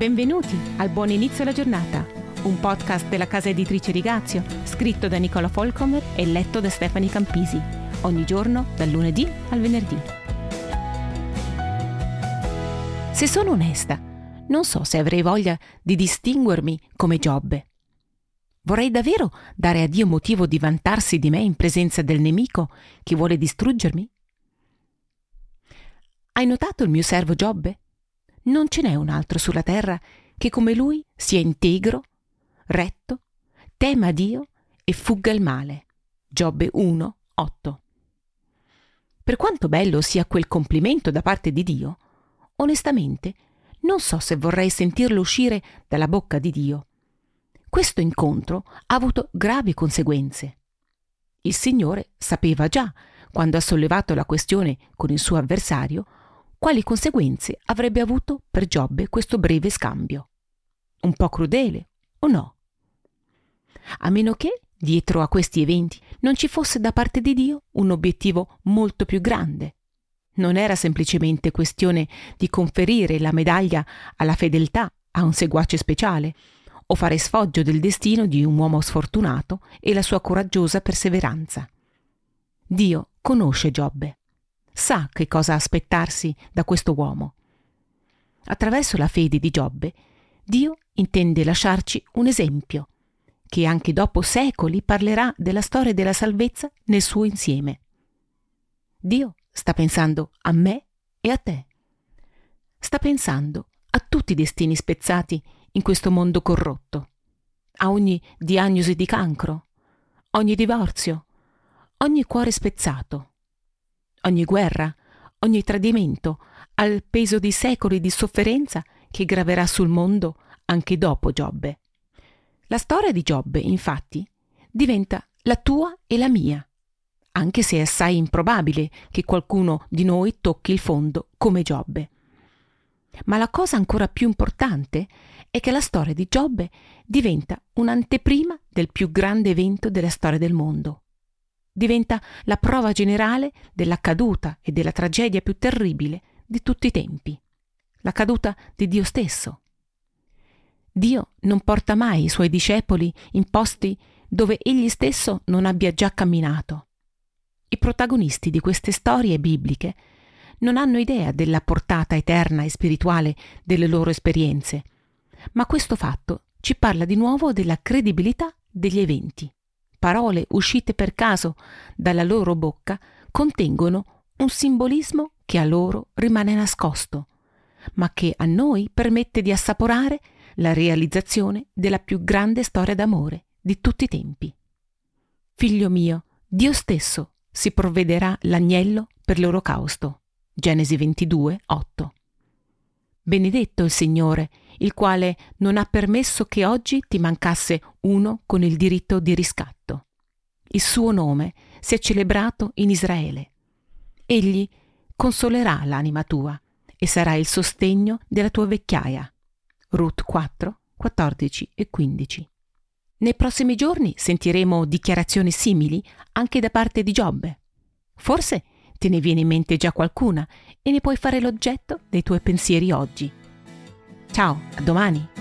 Benvenuti al Buon Inizio alla Giornata, un podcast della casa editrice Rigazio, scritto da Nicola Folcomer e letto da Stefani Campisi, ogni giorno dal lunedì al venerdì. Se sono onesta, non so se avrei voglia di distinguermi come Giobbe. Vorrei davvero dare a Dio motivo di vantarsi di me in presenza del nemico che vuole distruggermi? Hai notato il mio servo Giobbe? Non ce n'è un altro sulla terra che come lui sia integro, retto, tema Dio e fugga il male. Giobbe 1, 8. Per quanto bello sia quel complimento da parte di Dio, onestamente non so se vorrei sentirlo uscire dalla bocca di Dio. Questo incontro ha avuto gravi conseguenze. Il Signore sapeva già, quando ha sollevato la questione con il suo avversario, quali conseguenze avrebbe avuto per Giobbe questo breve scambio. Un po' crudele, o no? A meno che, dietro a questi eventi, non ci fosse da parte di Dio un obiettivo molto più grande. Non era semplicemente questione di conferire la medaglia alla fedeltà a un seguace speciale, o fare sfoggio del destino di un uomo sfortunato e la sua coraggiosa perseveranza. Dio conosce Giobbe sa che cosa aspettarsi da questo uomo. Attraverso la fede di Giobbe, Dio intende lasciarci un esempio, che anche dopo secoli parlerà della storia della salvezza nel suo insieme. Dio sta pensando a me e a te. Sta pensando a tutti i destini spezzati in questo mondo corrotto, a ogni diagnosi di cancro, ogni divorzio, ogni cuore spezzato, ogni guerra, ogni tradimento, al peso di secoli di sofferenza che graverà sul mondo anche dopo Giobbe. La storia di Giobbe, infatti, diventa la tua e la mia, anche se è assai improbabile che qualcuno di noi tocchi il fondo come Giobbe. Ma la cosa ancora più importante è che la storia di Giobbe diventa un'anteprima del più grande evento della storia del mondo, diventa la prova generale della caduta e della tragedia più terribile di tutti i tempi, la caduta di Dio stesso. Dio non porta mai i suoi discepoli in posti dove egli stesso non abbia già camminato. I protagonisti di queste storie bibliche non hanno idea della portata eterna e spirituale delle loro esperienze, ma questo fatto ci parla di nuovo della credibilità degli eventi parole uscite per caso dalla loro bocca contengono un simbolismo che a loro rimane nascosto, ma che a noi permette di assaporare la realizzazione della più grande storia d'amore di tutti i tempi. Figlio mio, Dio stesso si provvederà l'agnello per l'olocausto. Genesi 22, 8. Benedetto il Signore, il quale non ha permesso che oggi ti mancasse uno con il diritto di riscatto. Il suo nome si è celebrato in Israele. Egli consolerà l'anima tua e sarà il sostegno della tua vecchiaia. Ruth 4, 14 e 15. Nei prossimi giorni sentiremo dichiarazioni simili anche da parte di Giobbe. Forse te ne viene in mente già qualcuna e ne puoi fare l'oggetto dei tuoi pensieri oggi. Ciao, a domani!